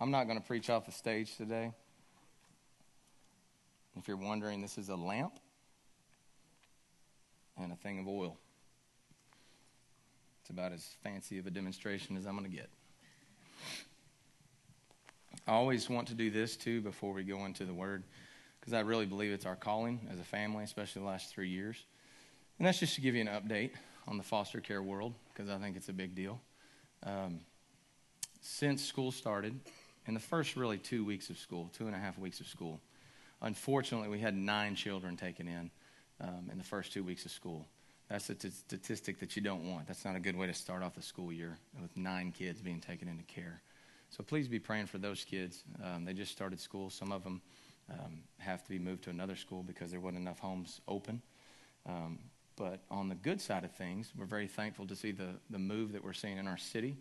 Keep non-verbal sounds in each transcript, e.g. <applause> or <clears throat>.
I'm not going to preach off the stage today. If you're wondering, this is a lamp and a thing of oil. It's about as fancy of a demonstration as I'm going to get. I always want to do this too before we go into the Word because I really believe it's our calling as a family, especially the last three years. And that's just to give you an update on the foster care world because I think it's a big deal. Um, since school started, in the first really two weeks of school, two and a half weeks of school, unfortunately, we had nine children taken in um, in the first two weeks of school. That's a t- statistic that you don't want. That's not a good way to start off the school year with nine kids being taken into care. So please be praying for those kids. Um, they just started school. Some of them um, have to be moved to another school because there wasn't enough homes open. Um, but on the good side of things, we're very thankful to see the, the move that we're seeing in our city.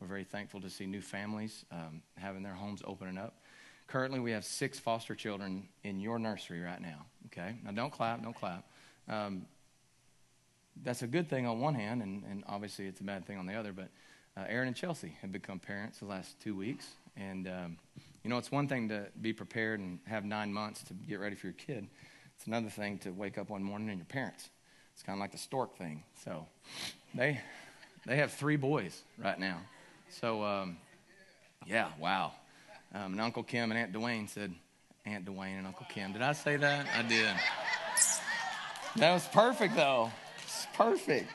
We're very thankful to see new families um, having their homes opening up. Currently, we have six foster children in your nursery right now. Okay? Now, don't clap, don't clap. Um, that's a good thing on one hand, and, and obviously it's a bad thing on the other. But uh, Aaron and Chelsea have become parents the last two weeks. And, um, you know, it's one thing to be prepared and have nine months to get ready for your kid, it's another thing to wake up one morning and your parents. It's kind of like the stork thing. So they, they have three boys right now. So, um, yeah, wow. Um, and Uncle Kim and Aunt Dwayne said, Aunt Dwayne and Uncle Kim. Did I say that? I did. That was perfect, though. It's perfect.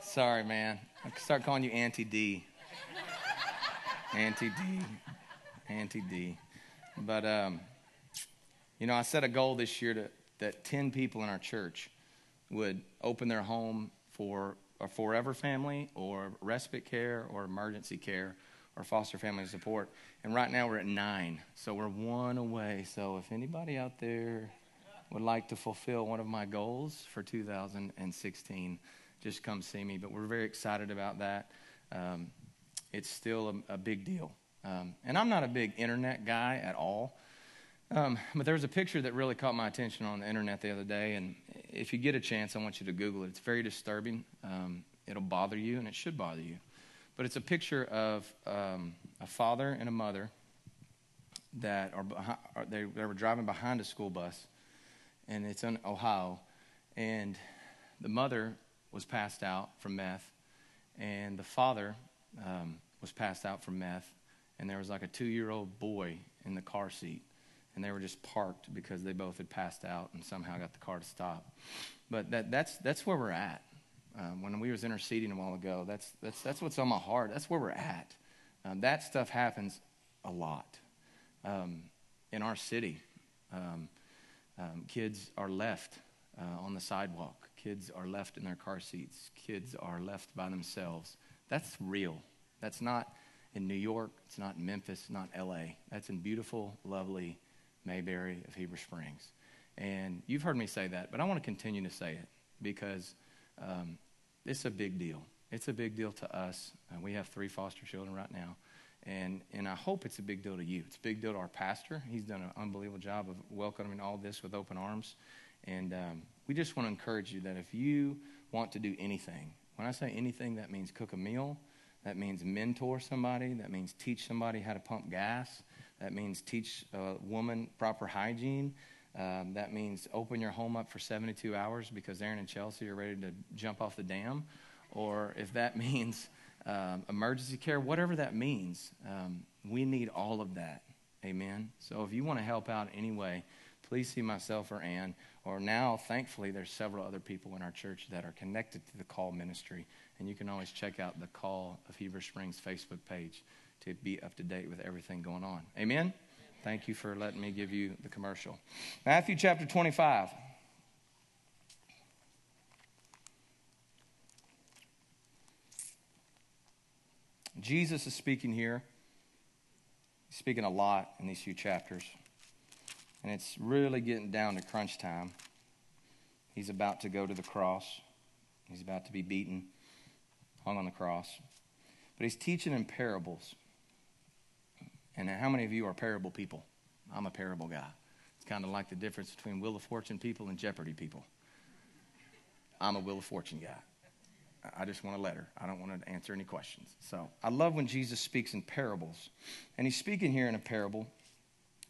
Sorry, man. I can start calling you Auntie D. Auntie D. Auntie D. But, um, you know, I set a goal this year to, that 10 people in our church would open their home for a forever family or respite care or emergency care or foster family support. And right now we're at nine. So we're one away. So if anybody out there would like to fulfill one of my goals for 2016, just come see me. But we're very excited about that. Um, it's still a, a big deal. Um, and I'm not a big internet guy at all. Um, but there was a picture that really caught my attention on the internet the other day, and if you get a chance, I want you to Google it. It's very disturbing. Um, it'll bother you, and it should bother you. But it's a picture of um, a father and a mother that are, behind, they, they were driving behind a school bus, and it's in Ohio, and the mother was passed out from meth, and the father um, was passed out from meth, and there was like a two-year-old boy in the car seat and they were just parked because they both had passed out and somehow got the car to stop. But that, that's, that's where we're at. Um, when we was interceding a while ago, that's, that's, that's what's on my heart. That's where we're at. Um, that stuff happens a lot um, in our city. Um, um, kids are left uh, on the sidewalk. Kids are left in their car seats. Kids are left by themselves. That's real. That's not in New York. It's not in Memphis. Not L.A. That's in beautiful, lovely Mayberry of Heber Springs. And you've heard me say that, but I want to continue to say it because um, it's a big deal. It's a big deal to us. Uh, we have three foster children right now. And, and I hope it's a big deal to you. It's a big deal to our pastor. He's done an unbelievable job of welcoming all this with open arms. And um, we just want to encourage you that if you want to do anything, when I say anything, that means cook a meal, that means mentor somebody, that means teach somebody how to pump gas, that means teach a woman proper hygiene. Um, that means open your home up for 72 hours because Aaron and Chelsea are ready to jump off the dam. Or if that <laughs> means um, emergency care, whatever that means, um, we need all of that. Amen. So if you want to help out anyway, please see myself or Ann. Or now, thankfully, there's several other people in our church that are connected to the call ministry. And you can always check out the Call of Heber Springs Facebook page to be up to date with everything going on. Amen? Thank you for letting me give you the commercial. Matthew chapter 25. Jesus is speaking here. He's speaking a lot in these few chapters. And it's really getting down to crunch time. He's about to go to the cross, he's about to be beaten, hung on the cross. But he's teaching in parables. And how many of you are parable people? I'm a parable guy. It's kind of like the difference between Wheel of Fortune people and Jeopardy people. I'm a Wheel of Fortune guy. I just want a letter. I don't want to answer any questions. So I love when Jesus speaks in parables. And he's speaking here in a parable,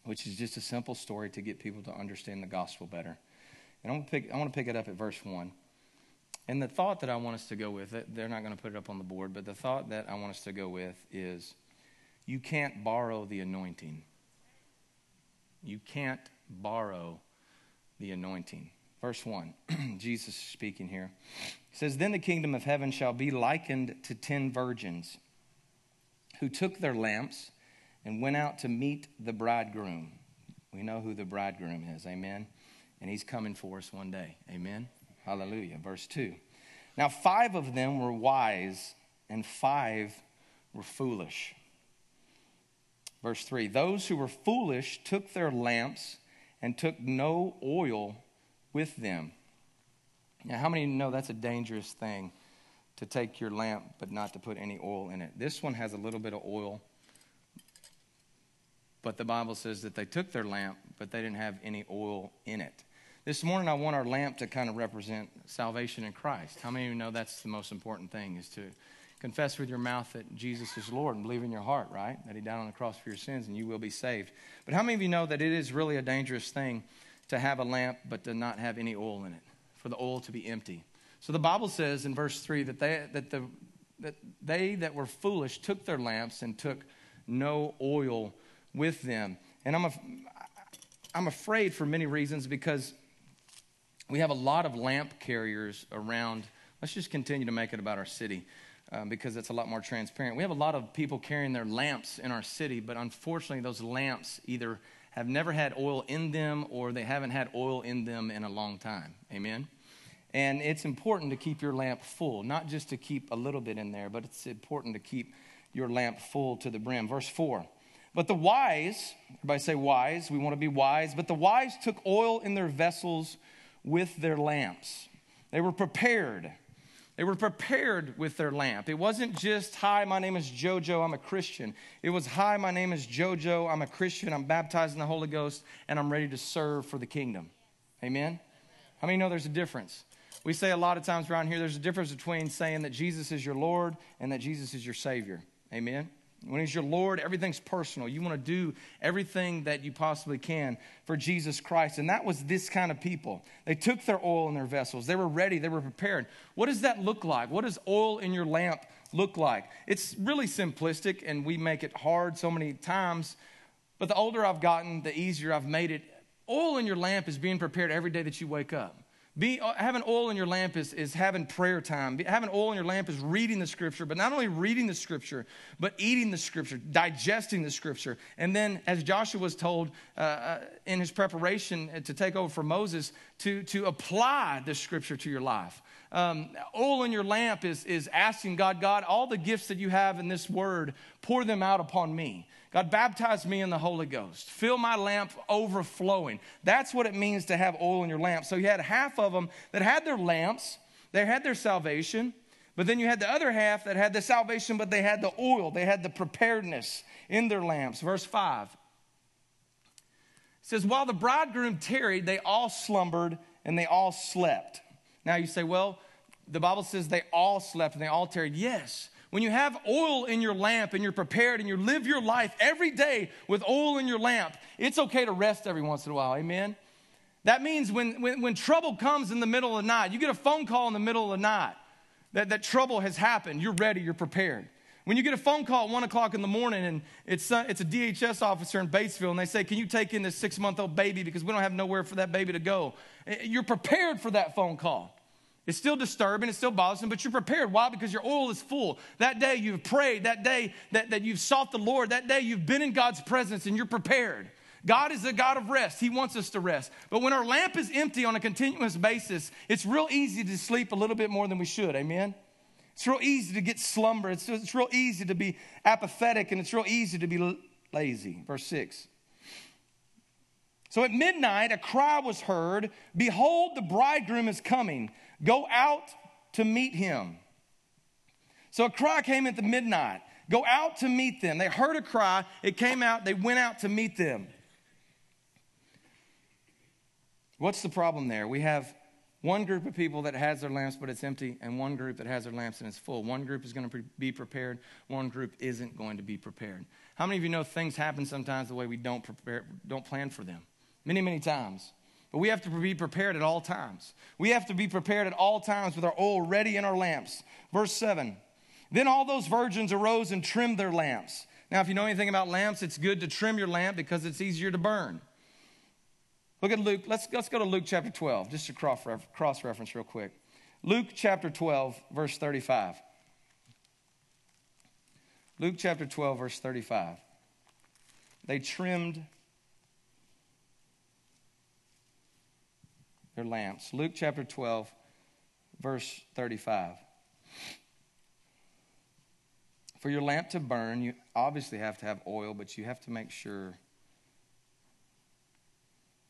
which is just a simple story to get people to understand the gospel better. And I want to pick, I want to pick it up at verse 1. And the thought that I want us to go with it, they're not going to put it up on the board, but the thought that I want us to go with is you can't borrow the anointing. You can't borrow the anointing. Verse 1, <clears throat> Jesus speaking here. He says, Then the kingdom of heaven shall be likened to ten virgins who took their lamps and went out to meet the bridegroom. We know who the bridegroom is, amen? And he's coming for us one day, amen? Hallelujah. Verse 2. Now, five of them were wise, and five were foolish. Verse 3 Those who were foolish took their lamps and took no oil with them. Now, how many know that's a dangerous thing to take your lamp but not to put any oil in it? This one has a little bit of oil, but the Bible says that they took their lamp, but they didn't have any oil in it. This morning, I want our lamp to kind of represent salvation in Christ. How many of you know that's the most important thing is to confess with your mouth that Jesus is Lord and believe in your heart, right? That He died on the cross for your sins and you will be saved. But how many of you know that it is really a dangerous thing to have a lamp but to not have any oil in it, for the oil to be empty? So the Bible says in verse 3 that they that, the, that, they that were foolish took their lamps and took no oil with them. And I'm, I'm afraid for many reasons because we have a lot of lamp carriers around. Let's just continue to make it about our city um, because it's a lot more transparent. We have a lot of people carrying their lamps in our city, but unfortunately, those lamps either have never had oil in them or they haven't had oil in them in a long time. Amen? And it's important to keep your lamp full, not just to keep a little bit in there, but it's important to keep your lamp full to the brim. Verse 4. But the wise, everybody say wise, we want to be wise, but the wise took oil in their vessels with their lamps. They were prepared. They were prepared with their lamp. It wasn't just, Hi, my name is JoJo, I'm a Christian. It was, Hi, my name is JoJo, I'm a Christian, I'm baptized in the Holy Ghost, and I'm ready to serve for the kingdom. Amen? How many know there's a difference? We say a lot of times around here, there's a difference between saying that Jesus is your Lord and that Jesus is your Savior. Amen? When He's your Lord, everything's personal. You want to do everything that you possibly can for Jesus Christ. And that was this kind of people. They took their oil in their vessels, they were ready, they were prepared. What does that look like? What does oil in your lamp look like? It's really simplistic, and we make it hard so many times. But the older I've gotten, the easier I've made it. Oil in your lamp is being prepared every day that you wake up. Be, uh, having oil in your lamp is, is having prayer time. Be, having oil in your lamp is reading the scripture, but not only reading the scripture, but eating the scripture, digesting the scripture. And then, as Joshua was told uh, uh, in his preparation to take over for Moses, to, to apply the scripture to your life. Um, oil in your lamp is, is asking God, God, all the gifts that you have in this word, pour them out upon me. God, baptize me in the Holy Ghost. Fill my lamp overflowing. That's what it means to have oil in your lamp. So you had half of them that had their lamps, they had their salvation, but then you had the other half that had the salvation, but they had the oil, they had the preparedness in their lamps. Verse 5 it says, While the bridegroom tarried, they all slumbered and they all slept. Now you say, Well, the Bible says they all slept and they all tarried. Yes, when you have oil in your lamp and you're prepared and you live your life every day with oil in your lamp, it's okay to rest every once in a while. Amen? That means when, when, when trouble comes in the middle of the night, you get a phone call in the middle of the night that, that trouble has happened, you're ready, you're prepared. When you get a phone call at 1 o'clock in the morning and it's, uh, it's a DHS officer in Batesville and they say, Can you take in this six month old baby because we don't have nowhere for that baby to go? Eh, you're prepared for that phone call. It's still disturbing, it's still bothersome, but you're prepared. Why? Because your oil is full. That day you've prayed, that day that, that you've sought the Lord, that day you've been in God's presence and you're prepared. God is a God of rest. He wants us to rest. But when our lamp is empty on a continuous basis, it's real easy to sleep a little bit more than we should. Amen? It's real easy to get slumber. It's, it's real easy to be apathetic and it's real easy to be lazy. Verse 6. So at midnight, a cry was heard Behold, the bridegroom is coming. Go out to meet him. So a cry came at the midnight. Go out to meet them. They heard a cry. It came out. They went out to meet them. What's the problem there? We have One group of people that has their lamps but it's empty, and one group that has their lamps and it's full. One group is going to be prepared, one group isn't going to be prepared. How many of you know things happen sometimes the way we don't prepare, don't plan for them? Many, many times. But we have to be prepared at all times. We have to be prepared at all times with our oil ready in our lamps. Verse 7 Then all those virgins arose and trimmed their lamps. Now, if you know anything about lamps, it's good to trim your lamp because it's easier to burn. Look at Luke. Let's, let's go to Luke chapter 12, just to cross reference real quick. Luke chapter 12, verse 35. Luke chapter 12, verse 35. They trimmed their lamps. Luke chapter 12, verse 35. For your lamp to burn, you obviously have to have oil, but you have to make sure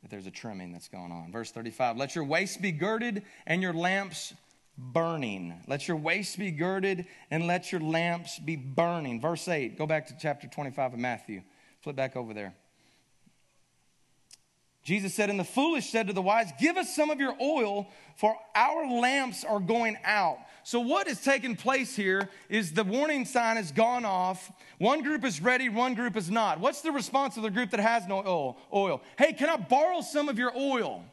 that there's a trimming that's going on. Verse 35 Let your waist be girded and your lamps burning. Let your waist be girded and let your lamps be burning. Verse 8, go back to chapter 25 of Matthew. Flip back over there. Jesus said, And the foolish said to the wise, Give us some of your oil, for our lamps are going out. So, what is taking place here is the warning sign has gone off. One group is ready, one group is not. What's the response of the group that has no oil? Hey, can I borrow some of your oil?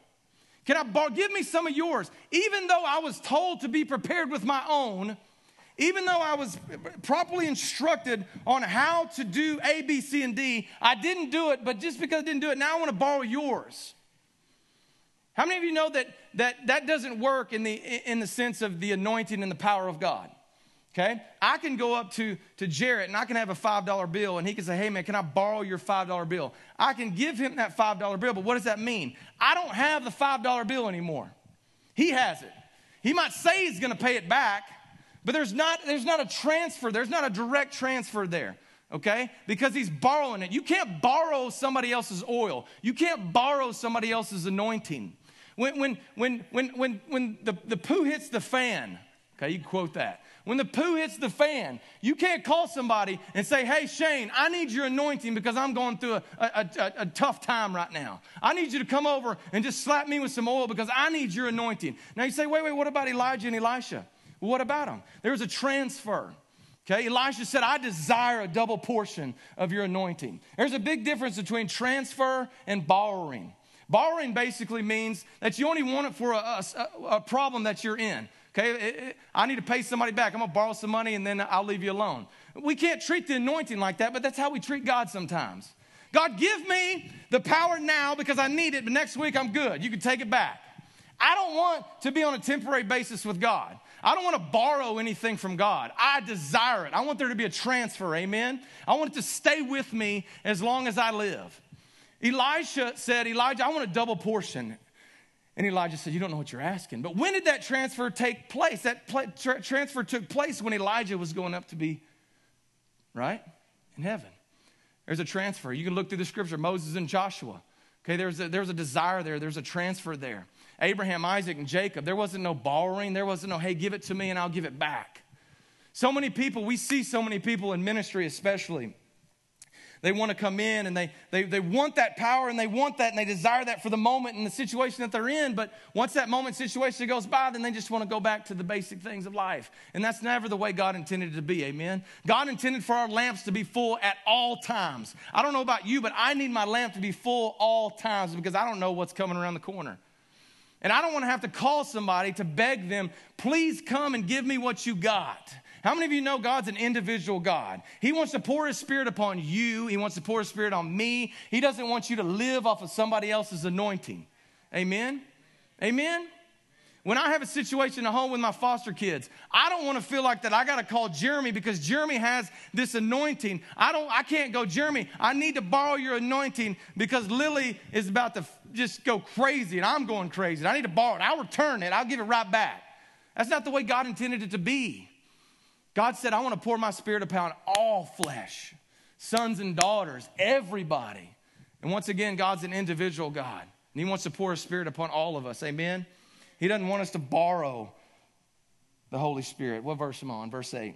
Can I borrow? Give me some of yours. Even though I was told to be prepared with my own, even though I was properly instructed on how to do A, B, C, and D, I didn't do it, but just because I didn't do it, now I want to borrow yours. How many of you know that that, that doesn't work in the, in the sense of the anointing and the power of God? Okay? I can go up to, to Jarrett and I can have a $5 bill and he can say, hey man, can I borrow your $5 bill? I can give him that $5 bill, but what does that mean? I don't have the $5 bill anymore. He has it. He might say he's to pay it back, but there's not, there's not a transfer, there's not a direct transfer there, okay? Because he's borrowing it. You can't borrow somebody else's oil, you can't borrow somebody else's anointing. When, when, when, when, when, when the, the poo hits the fan, okay, you can quote that. When the poo hits the fan, you can't call somebody and say, Hey, Shane, I need your anointing because I'm going through a, a, a, a, tough time right now. I need you to come over and just slap me with some oil because I need your anointing. Now you say, Wait, wait, what about Elijah and Elisha? Well, what about them? There was a transfer. Okay, Elisha said, I desire a double portion of your anointing. There's a big difference between transfer and borrowing. Borrowing basically means that you only want it for a, a, a problem that you're in. Okay, it, it, I need to pay somebody back. I'm gonna borrow some money and then I'll leave you alone. We can't treat the anointing like that, but that's how we treat God sometimes. God, give me the power now because I need it, but next week I'm good. You can take it back. I don't want to be on a temporary basis with God. I don't want to borrow anything from God. I desire it. I want there to be a transfer, amen? I want it to stay with me as long as I live. Elisha said, Elijah, I want a double portion. And Elijah said, You don't know what you're asking. But when did that transfer take place? That pl- tra- transfer took place when Elijah was going up to be, right? In heaven. There's a transfer. You can look through the scripture Moses and Joshua. Okay, there's a, there's a desire there, there's a transfer there. Abraham, Isaac, and Jacob, there wasn't no borrowing. There wasn't no, hey, give it to me and I'll give it back. So many people, we see so many people in ministry, especially. They want to come in and they, they, they want that power and they want that and they desire that for the moment and the situation that they're in. But once that moment situation goes by, then they just want to go back to the basic things of life. And that's never the way God intended it to be. Amen. God intended for our lamps to be full at all times. I don't know about you, but I need my lamp to be full all times because I don't know what's coming around the corner. And I don't want to have to call somebody to beg them, please come and give me what you got. How many of you know God's an individual God? He wants to pour His Spirit upon you, He wants to pour His Spirit on me. He doesn't want you to live off of somebody else's anointing. Amen? Amen? When I have a situation at home with my foster kids, I don't want to feel like that I got to call Jeremy because Jeremy has this anointing. I don't I can't go, Jeremy, I need to borrow your anointing because Lily is about to just go crazy and I'm going crazy. I need to borrow it. I'll return it. I'll give it right back. That's not the way God intended it to be. God said, I want to pour my spirit upon all flesh, sons and daughters, everybody. And once again, God's an individual God, and He wants to pour His spirit upon all of us. Amen? He doesn't want us to borrow the Holy Spirit. What verse am I on? Verse 8.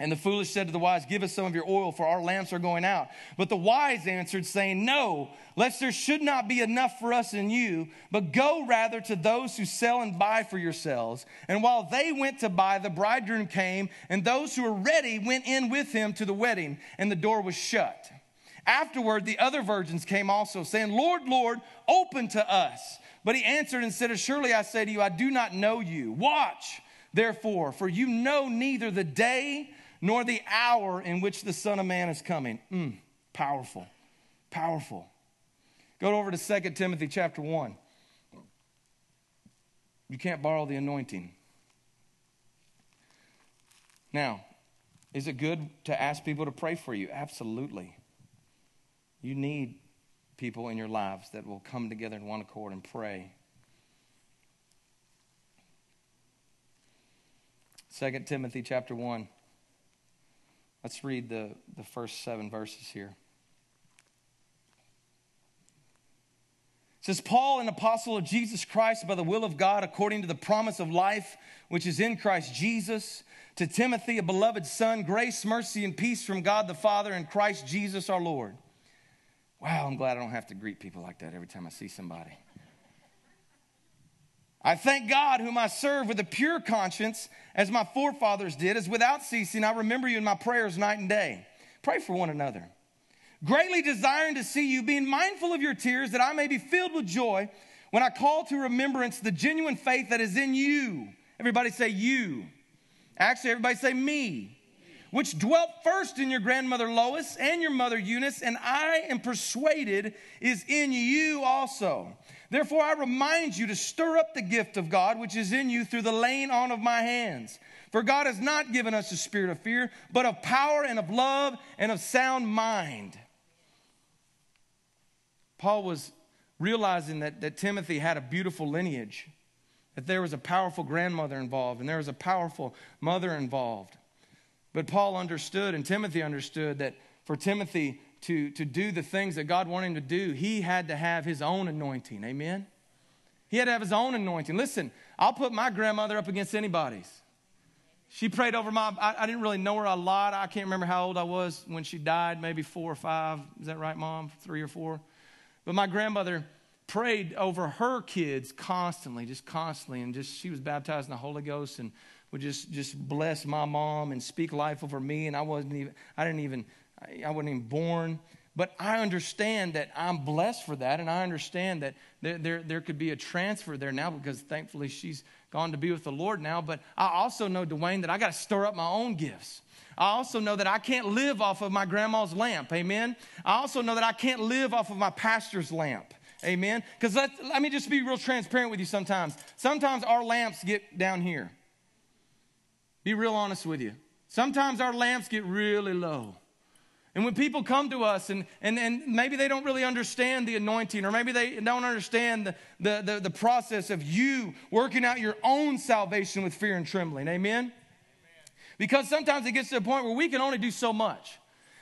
And the foolish said to the wise, Give us some of your oil, for our lamps are going out. But the wise answered, saying, No, lest there should not be enough for us and you, but go rather to those who sell and buy for yourselves. And while they went to buy, the bridegroom came, and those who were ready went in with him to the wedding, and the door was shut. Afterward, the other virgins came also, saying, Lord, Lord, open to us. But he answered and said, Surely I say to you, I do not know you. Watch, therefore, for you know neither the day nor the hour in which the Son of Man is coming. Mm, powerful, powerful. Go over to 2 Timothy chapter 1. You can't borrow the anointing. Now, is it good to ask people to pray for you? Absolutely. You need people in your lives that will come together in one accord and pray. 2 Timothy chapter 1. Let's read the, the first seven verses here. It says, Paul, an apostle of Jesus Christ by the will of God, according to the promise of life which is in Christ Jesus, to Timothy, a beloved son, grace, mercy, and peace from God the Father and Christ Jesus our Lord. Wow, I'm glad I don't have to greet people like that every time I see somebody. I thank God, whom I serve with a pure conscience, as my forefathers did, as without ceasing I remember you in my prayers night and day. Pray for one another. Greatly desiring to see you, being mindful of your tears, that I may be filled with joy when I call to remembrance the genuine faith that is in you. Everybody say you. Actually, everybody say me. Which dwelt first in your grandmother Lois and your mother Eunice, and I am persuaded is in you also. Therefore, I remind you to stir up the gift of God which is in you through the laying on of my hands. For God has not given us a spirit of fear, but of power and of love and of sound mind. Paul was realizing that, that Timothy had a beautiful lineage, that there was a powerful grandmother involved, and there was a powerful mother involved. But Paul understood, and Timothy understood, that for Timothy to, to do the things that God wanted him to do, he had to have his own anointing. Amen? He had to have his own anointing. Listen, I'll put my grandmother up against anybody's. She prayed over my, I, I, didn't really know her a lot. I can't remember how old I was when she died, maybe four or five. Is that right, Mom? Three or four? But my grandmother prayed over her kids constantly, just constantly. And just, she was baptized in the Holy Ghost and would just, just bless my mom and speak life over me. And I wasn't even, I didn't even I wasn't even born. But I understand that I'm blessed for that, and I understand that there, there, there could be a transfer there now because thankfully she's gone to be with the Lord now. But I also know, Dwayne, that I got to stir up my own gifts. I also know that I can't live off of my grandma's lamp. Amen. I also know that I can't live off of my pastor's lamp. Amen. Because let, let me just be real transparent with you sometimes. Sometimes our lamps get down here. Be real honest with you. Sometimes our lamps get really low. And when people come to us and, and, and maybe they don't really understand the anointing, or maybe they don't understand the, the, the, the process of you working out your own salvation with fear and trembling. Amen? Amen? Because sometimes it gets to a point where we can only do so much.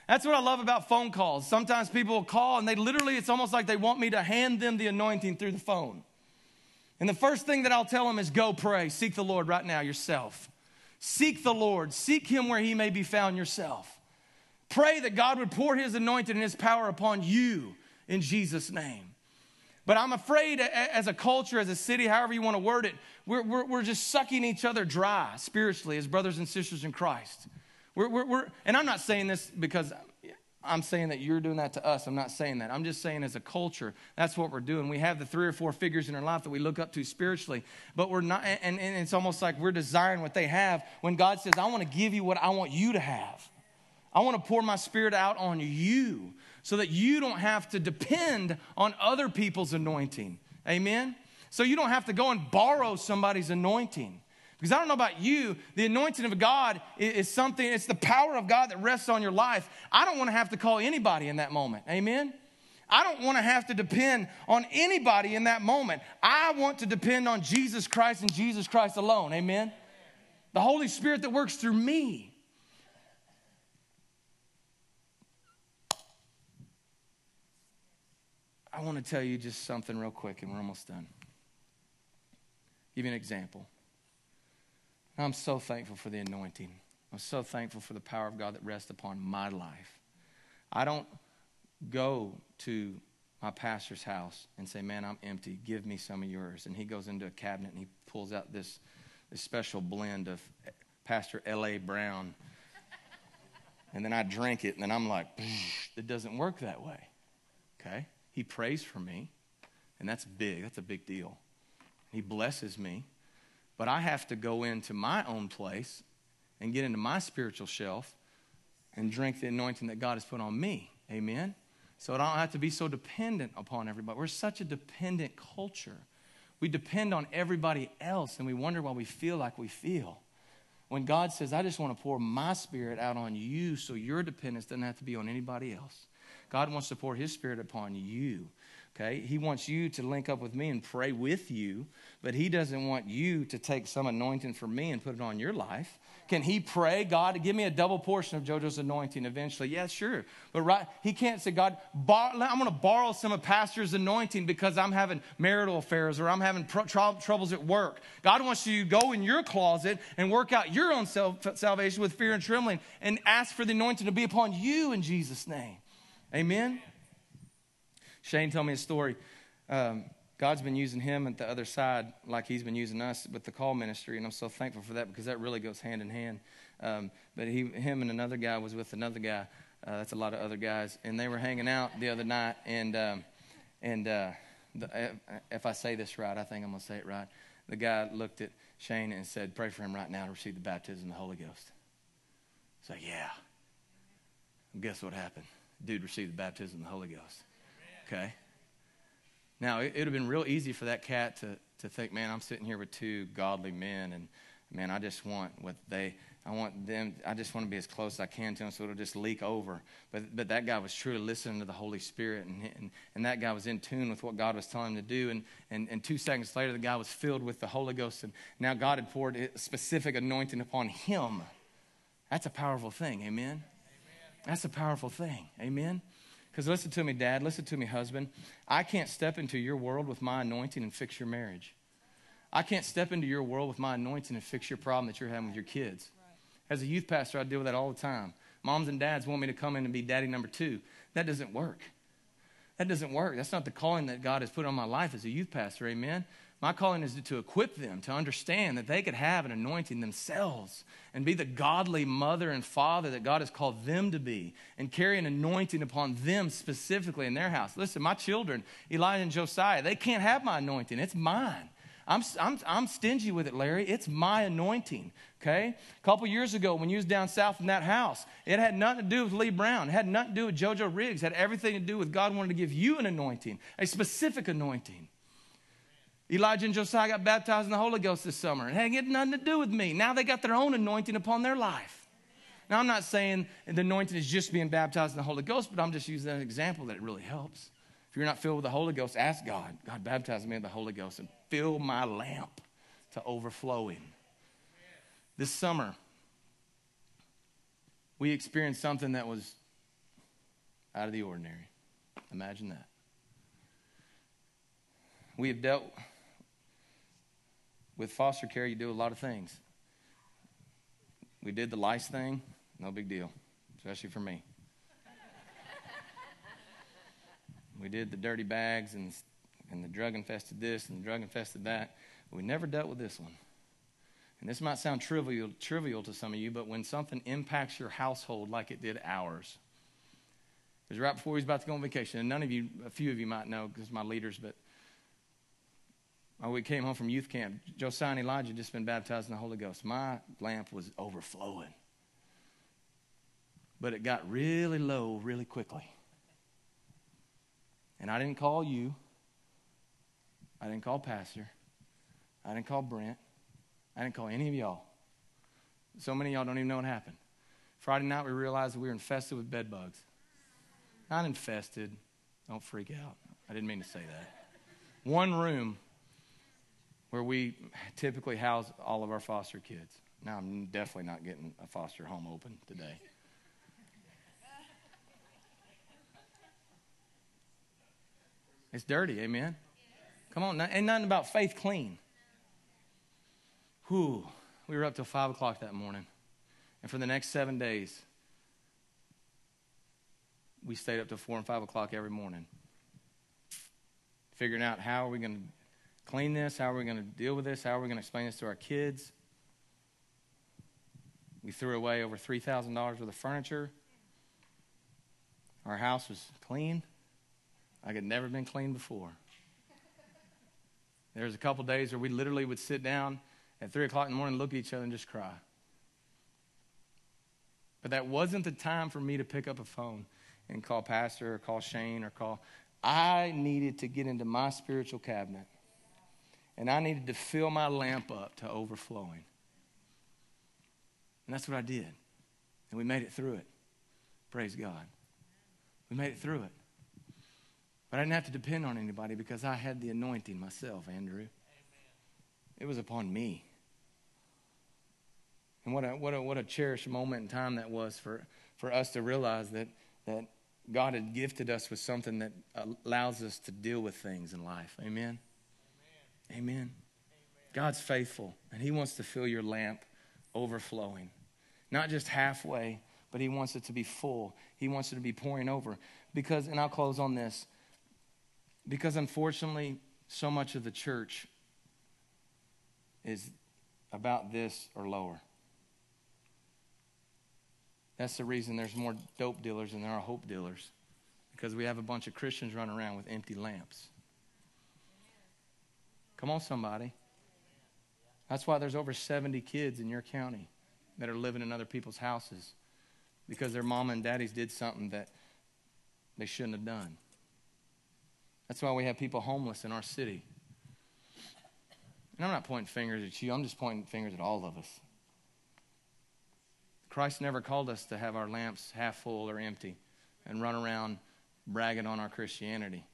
That's what I love about phone calls. Sometimes people will call and they literally, it's almost like they want me to hand them the anointing through the phone. And the first thing that I'll tell them is go pray. Seek the Lord right now yourself. Seek the Lord. Seek Him where He may be found yourself. Pray that God would pour his anointing and his power upon you in Jesus' name. But I'm afraid, as a culture, as a city, however you want to word it, we're, we're, we're just sucking each other dry spiritually as brothers and sisters in Christ. We're, we're, we're, and I'm not saying this because I'm saying that you're doing that to us. I'm not saying that. I'm just saying as a culture, that's what we're doing. We have the three or four figures in our life that we look up to spiritually, but we're not, and, and it's almost like we're desiring what they have when God says, I want to give you what I want you to have. I want to pour my spirit out on you so that you don't have to depend on other people's anointing. Amen? So you don't have to go and borrow somebody's anointing. Because I don't know about you, the anointing of God is something, it's the power of God that rests on your life. I don't want to have to call anybody in that moment. Amen? I don't want to have to depend on anybody in that moment. I want to depend on Jesus Christ and Jesus Christ alone. Amen? The Holy Spirit that works through me. I want to tell you just something real quick, and we're almost done. Give you an example. I'm so thankful for the anointing. I'm so thankful for the power of God that rests upon my life. I don't go to my pastor's house and say, Man, I'm empty. Give me some of yours. And he goes into a cabinet and he pulls out this, this special blend of Pastor L.A. Brown. <laughs> And then I drink it and then I'm like, It doesn't work that way. Okay? He prays for me. And that's big. That's a big deal. He blesses me. But I have to go into my own place and get into my spiritual shelf and drink the anointing that God has put on me. Amen? So I don't have to be so dependent upon everybody. We're such a dependent culture. We depend on everybody else and we wonder why we feel like we feel. When God says, I just want to pour my spirit out on you so your dependence doesn't have to be on anybody else. God wants to pour his spirit upon you. Okay? He wants you to link up with me and pray with you, but he doesn't want you to take some anointing from me and put it on your life. Can he pray, God, give me a double portion of JoJo's anointing eventually? Yeah, sure. But right, he can't say, God, I'm going to borrow some of Pastor's anointing because I'm having marital affairs or I'm having pro- troubles at work. God wants you to go in your closet and work out your own self- salvation with fear and trembling and ask for the anointing to be upon you in Jesus' name. Amen. Shane told me a story. Um, God's been using him at the other side like he's been using us with the call ministry, and I'm so thankful for that because that really goes hand in hand. Um, but he, him and another guy was with another guy. Uh, that's a lot of other guys, and they were hanging out the other night. And um, and uh, the, if I say this right, I think I'm gonna say it right. The guy looked at Shane and said, "Pray for him right now to receive the baptism of the Holy Ghost." So yeah. Guess what happened? Dude received the baptism of the Holy Ghost. Okay. Now, it would have been real easy for that cat to, to think, man, I'm sitting here with two godly men, and man, I just want what they, I want them, I just want to be as close as I can to them so it'll just leak over. But, but that guy was truly listening to the Holy Spirit, and, and, and that guy was in tune with what God was telling him to do. And, and, and two seconds later, the guy was filled with the Holy Ghost, and now God had poured a specific anointing upon him. That's a powerful thing, amen? That's a powerful thing, amen? Because listen to me, dad, listen to me, husband. I can't step into your world with my anointing and fix your marriage. I can't step into your world with my anointing and fix your problem that you're having with your kids. As a youth pastor, I deal with that all the time. Moms and dads want me to come in and be daddy number two. That doesn't work. That doesn't work. That's not the calling that God has put on my life as a youth pastor. Amen. My calling is to equip them to understand that they could have an anointing themselves and be the godly mother and father that God has called them to be and carry an anointing upon them specifically in their house. Listen, my children, Elijah and Josiah, they can't have my anointing. It's mine. I'm, I'm, I'm stingy with it, Larry. It's my anointing, okay? A couple years ago, when you was down south in that house, it had nothing to do with Lee Brown. It had nothing to do with JoJo Riggs. It had everything to do with God wanted to give you an anointing, a specific anointing. Elijah and Josiah got baptized in the Holy Ghost this summer. It had nothing to do with me. Now they got their own anointing upon their life. Now, I'm not saying the anointing is just being baptized in the Holy Ghost, but I'm just using an example that it really helps. If you're not filled with the Holy Ghost, ask God, God, baptize me in the Holy Ghost and fill my lamp to overflowing. This summer, we experienced something that was out of the ordinary. Imagine that. We have dealt with foster care, you do a lot of things. We did the lice thing, no big deal, especially for me. we did the dirty bags and, and the drug infested this and the drug infested that. But we never dealt with this one. And this might sound trivial, trivial to some of you, but when something impacts your household like it did ours, it was right before he was about to go on vacation. And none of you, a few of you might know because my leaders, but Oh, we came home from youth camp. Josiah and Elijah had just been baptized in the Holy Ghost. My lamp was overflowing. But it got really low really quickly. And I didn't call you. I didn't call Pastor. I didn't call Brent. I didn't call any of y'all. So many of y'all don't even know what happened. Friday night, we realized we were infested with bed bugs. Not infested. Don't freak out. I didn't mean to say that. One room where we typically house all of our foster kids. Now, I'm definitely not getting a foster home open today. It's dirty, amen? Come on, ain't nothing about faith clean. Whew, we were up till 5 o'clock that morning. And for the next seven days, we stayed up till four and five o'clock every morning, figuring out how are we going to clean this, how are we going to deal with this, how are we going to explain this to our kids. We threw away over $3,000 worth of furniture. Our house was clean I had never been clean before. There was a couple days where we literally would sit down at 3 o'clock in the morning, look at each other, and just cry. But that wasn't the time for me to pick up a phone and call Pastor or call Shane or call. I needed to get into my spiritual cabinet. And I needed to fill my lamp up to overflowing. And that's what I did. And we made it through it. Praise God. We made it through it. But I didn't have to depend on anybody because I had the anointing myself, Andrew. Amen. It was upon me. And what a, what, a, what a cherished moment in time that was for, for us to realize that, that God had gifted us with something that allows us to deal with things in life. Amen? Amen. God's faithful, and He wants to fill your lamp overflowing. Not just halfway, but He wants it to be full. He wants it to be pouring over. Because, and I'll close on this, because unfortunately, so much of the church is about this or lower. That's the reason there's more dope dealers than there are hope dealers. Because we have a bunch of Christians running around with empty lamps. Come on, somebody. That's why there's over 70 kids in your county that are living in other people's houses because their mama and daddies did something that they shouldn't have done. That's why we have people homeless in our city. And I'm not pointing fingers at you, I'm just pointing fingers at all of us. Christ never called us to have our lamps half full or empty and run around bragging on our Christianity.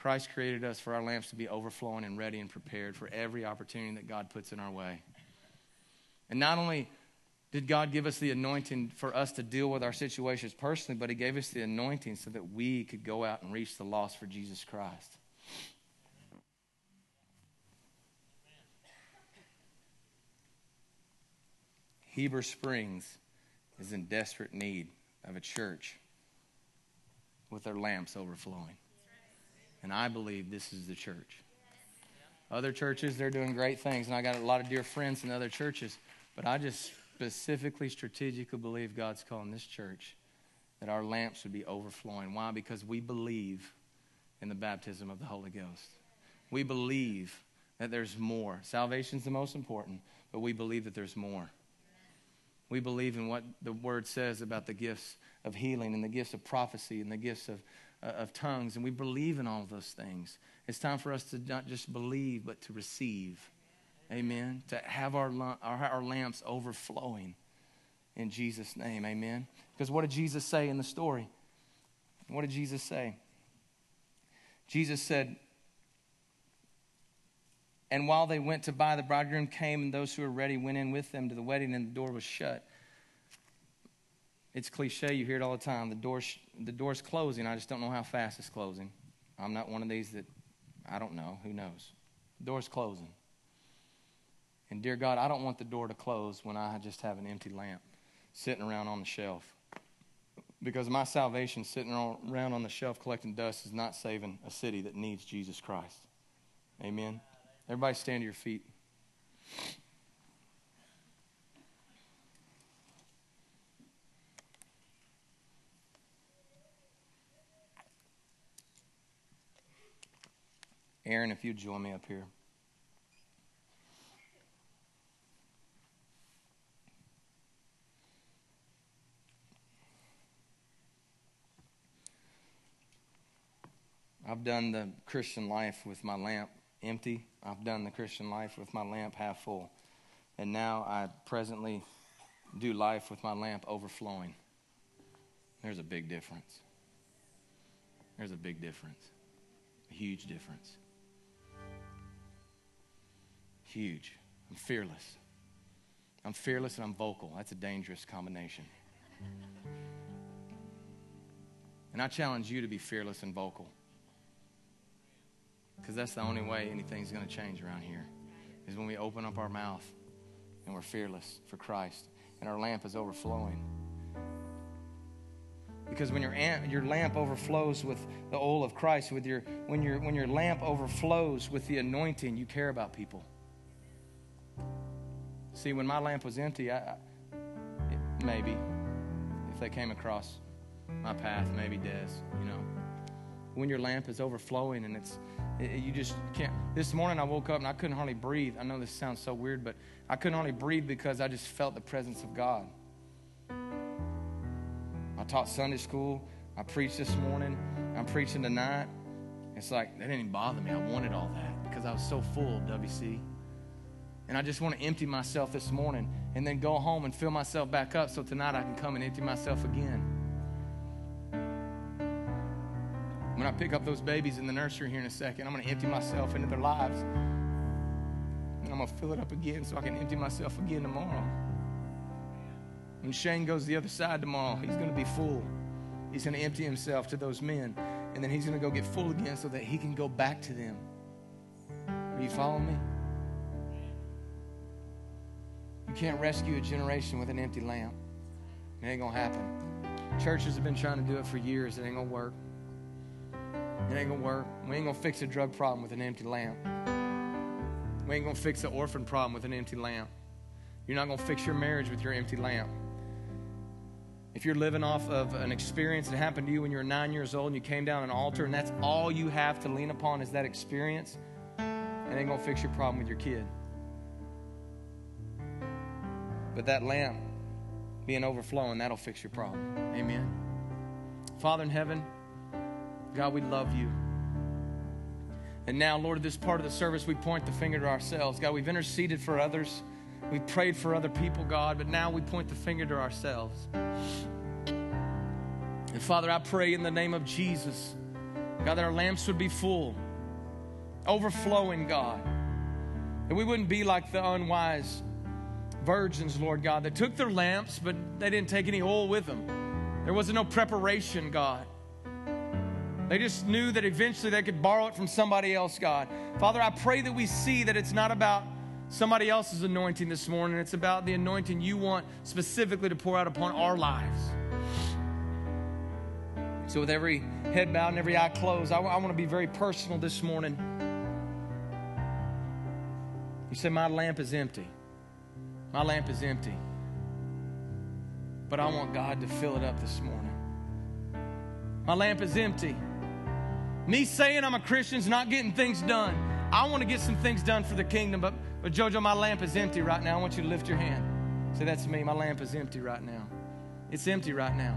Christ created us for our lamps to be overflowing and ready and prepared for every opportunity that God puts in our way. And not only did God give us the anointing for us to deal with our situations personally, but He gave us the anointing so that we could go out and reach the lost for Jesus Christ. Heber Springs is in desperate need of a church with their lamps overflowing. And I believe this is the church. Other churches, they're doing great things, and I got a lot of dear friends in other churches, but I just specifically, strategically believe God's calling this church that our lamps would be overflowing. Why? Because we believe in the baptism of the Holy Ghost. We believe that there's more. Salvation's the most important, but we believe that there's more. We believe in what the word says about the gifts of healing and the gifts of prophecy and the gifts of, Uh, of tongues, and we believe in all those things. It's time for us to not just believe, but to receive. Amen. To have our, our, our lamps overflowing in Jesus' name. Amen. Because what did Jesus say in the story? What did Jesus say? Jesus said, and while they went to buy, the bridegroom came, and those who were ready went in with them to the wedding, and the door was shut. It's cliche, you hear it all the time. The, door the door's closing. I just don't know how fast it's closing. I'm not one of these that I don't know. Who knows? The door's closing. And dear God, I don't want the door to close when I just have an empty lamp sitting around on the shelf. Because my salvation sitting around on the shelf collecting dust is not saving a city that needs Jesus Christ. Amen. Everybody stand to your feet. Aaron, if you'd join me up here. I've done the Christian life with my lamp empty. I've done the Christian life with my lamp half full. And now I presently do life with my lamp overflowing. There's a big difference. There's a big difference. A huge difference. Huge. I'm fearless. I'm fearless and I'm vocal. That's a dangerous combination. And I challenge you to be fearless and vocal. Because that's the only way anything's going to change around here, is when we open up our mouth and we're fearless for Christ. and our lamp is overflowing. Because when your, your lamp overflows with the oil of Christ, with your, when, your, when your lamp overflows with the anointing, you care about people. See, when my lamp was empty, I, I maybe if they came across my path, maybe Des, you know. When your lamp is overflowing and it's, it, you just can't. This morning I woke up and I couldn't hardly breathe. I know this sounds so weird, but I couldn't hardly breathe because I just felt the presence of God. I taught Sunday school. I preached this morning. I'm preaching tonight. It's like, that didn't even bother me. I wanted all that because I was so full of WC. And I just want to empty myself this morning and then go home and fill myself back up so tonight I can come and empty myself again. When I pick up those babies in the nursery here in a second, I'm going to empty myself into their lives. And I'm going to fill it up again so I can empty myself again tomorrow. When Shane goes the other side tomorrow, he's going to be full. He's going to empty himself to those men. And then he's going to go get full again so that he can go back to them. Are you following me? You can't rescue a generation with an empty lamp. It ain't going to happen. Churches have been trying to do it for years. It ain't going to work. It ain't going to work. We ain't going to fix a drug problem with an empty lamp. We ain't going to fix the orphan problem with an empty lamp. You're not going to fix your marriage with your empty lamp. If you're living off of an experience that happened to you when you were nine years old and you came down an altar and that's all you have to lean upon is that experience, it ain't going to fix your problem with your kid. But that lamp being overflowing, that'll fix your problem. Amen. Father in heaven, God, we love you. And now, Lord, at this part of the service, we point the finger to ourselves. God, we've interceded for others. We've prayed for other people, God, but now we point the finger to ourselves. And Father, I pray in the name of Jesus, God, that our lamps would be full, overflowing, God. That we wouldn't be like the unwise virgins, Lord God, that took their lamps, but they didn't take any oil with them. There wasn't no preparation, God. They just knew that eventually they could borrow it from somebody else, God. Father, I pray that we see that it's not about somebody else's anointing this morning. It's about the anointing you want specifically to pour out upon our lives. So, with every head bowed and every eye closed, I, I want to be very personal this morning. You say, My lamp is empty. My lamp is empty. But I want God to fill it up this morning. My lamp is empty. Me saying I'm a Christian is not getting things done. I want to get some things done for the kingdom, but, but Jojo, my lamp is empty right now. I want you to lift your hand. Say, That's me. My lamp is empty right now. It's empty right now.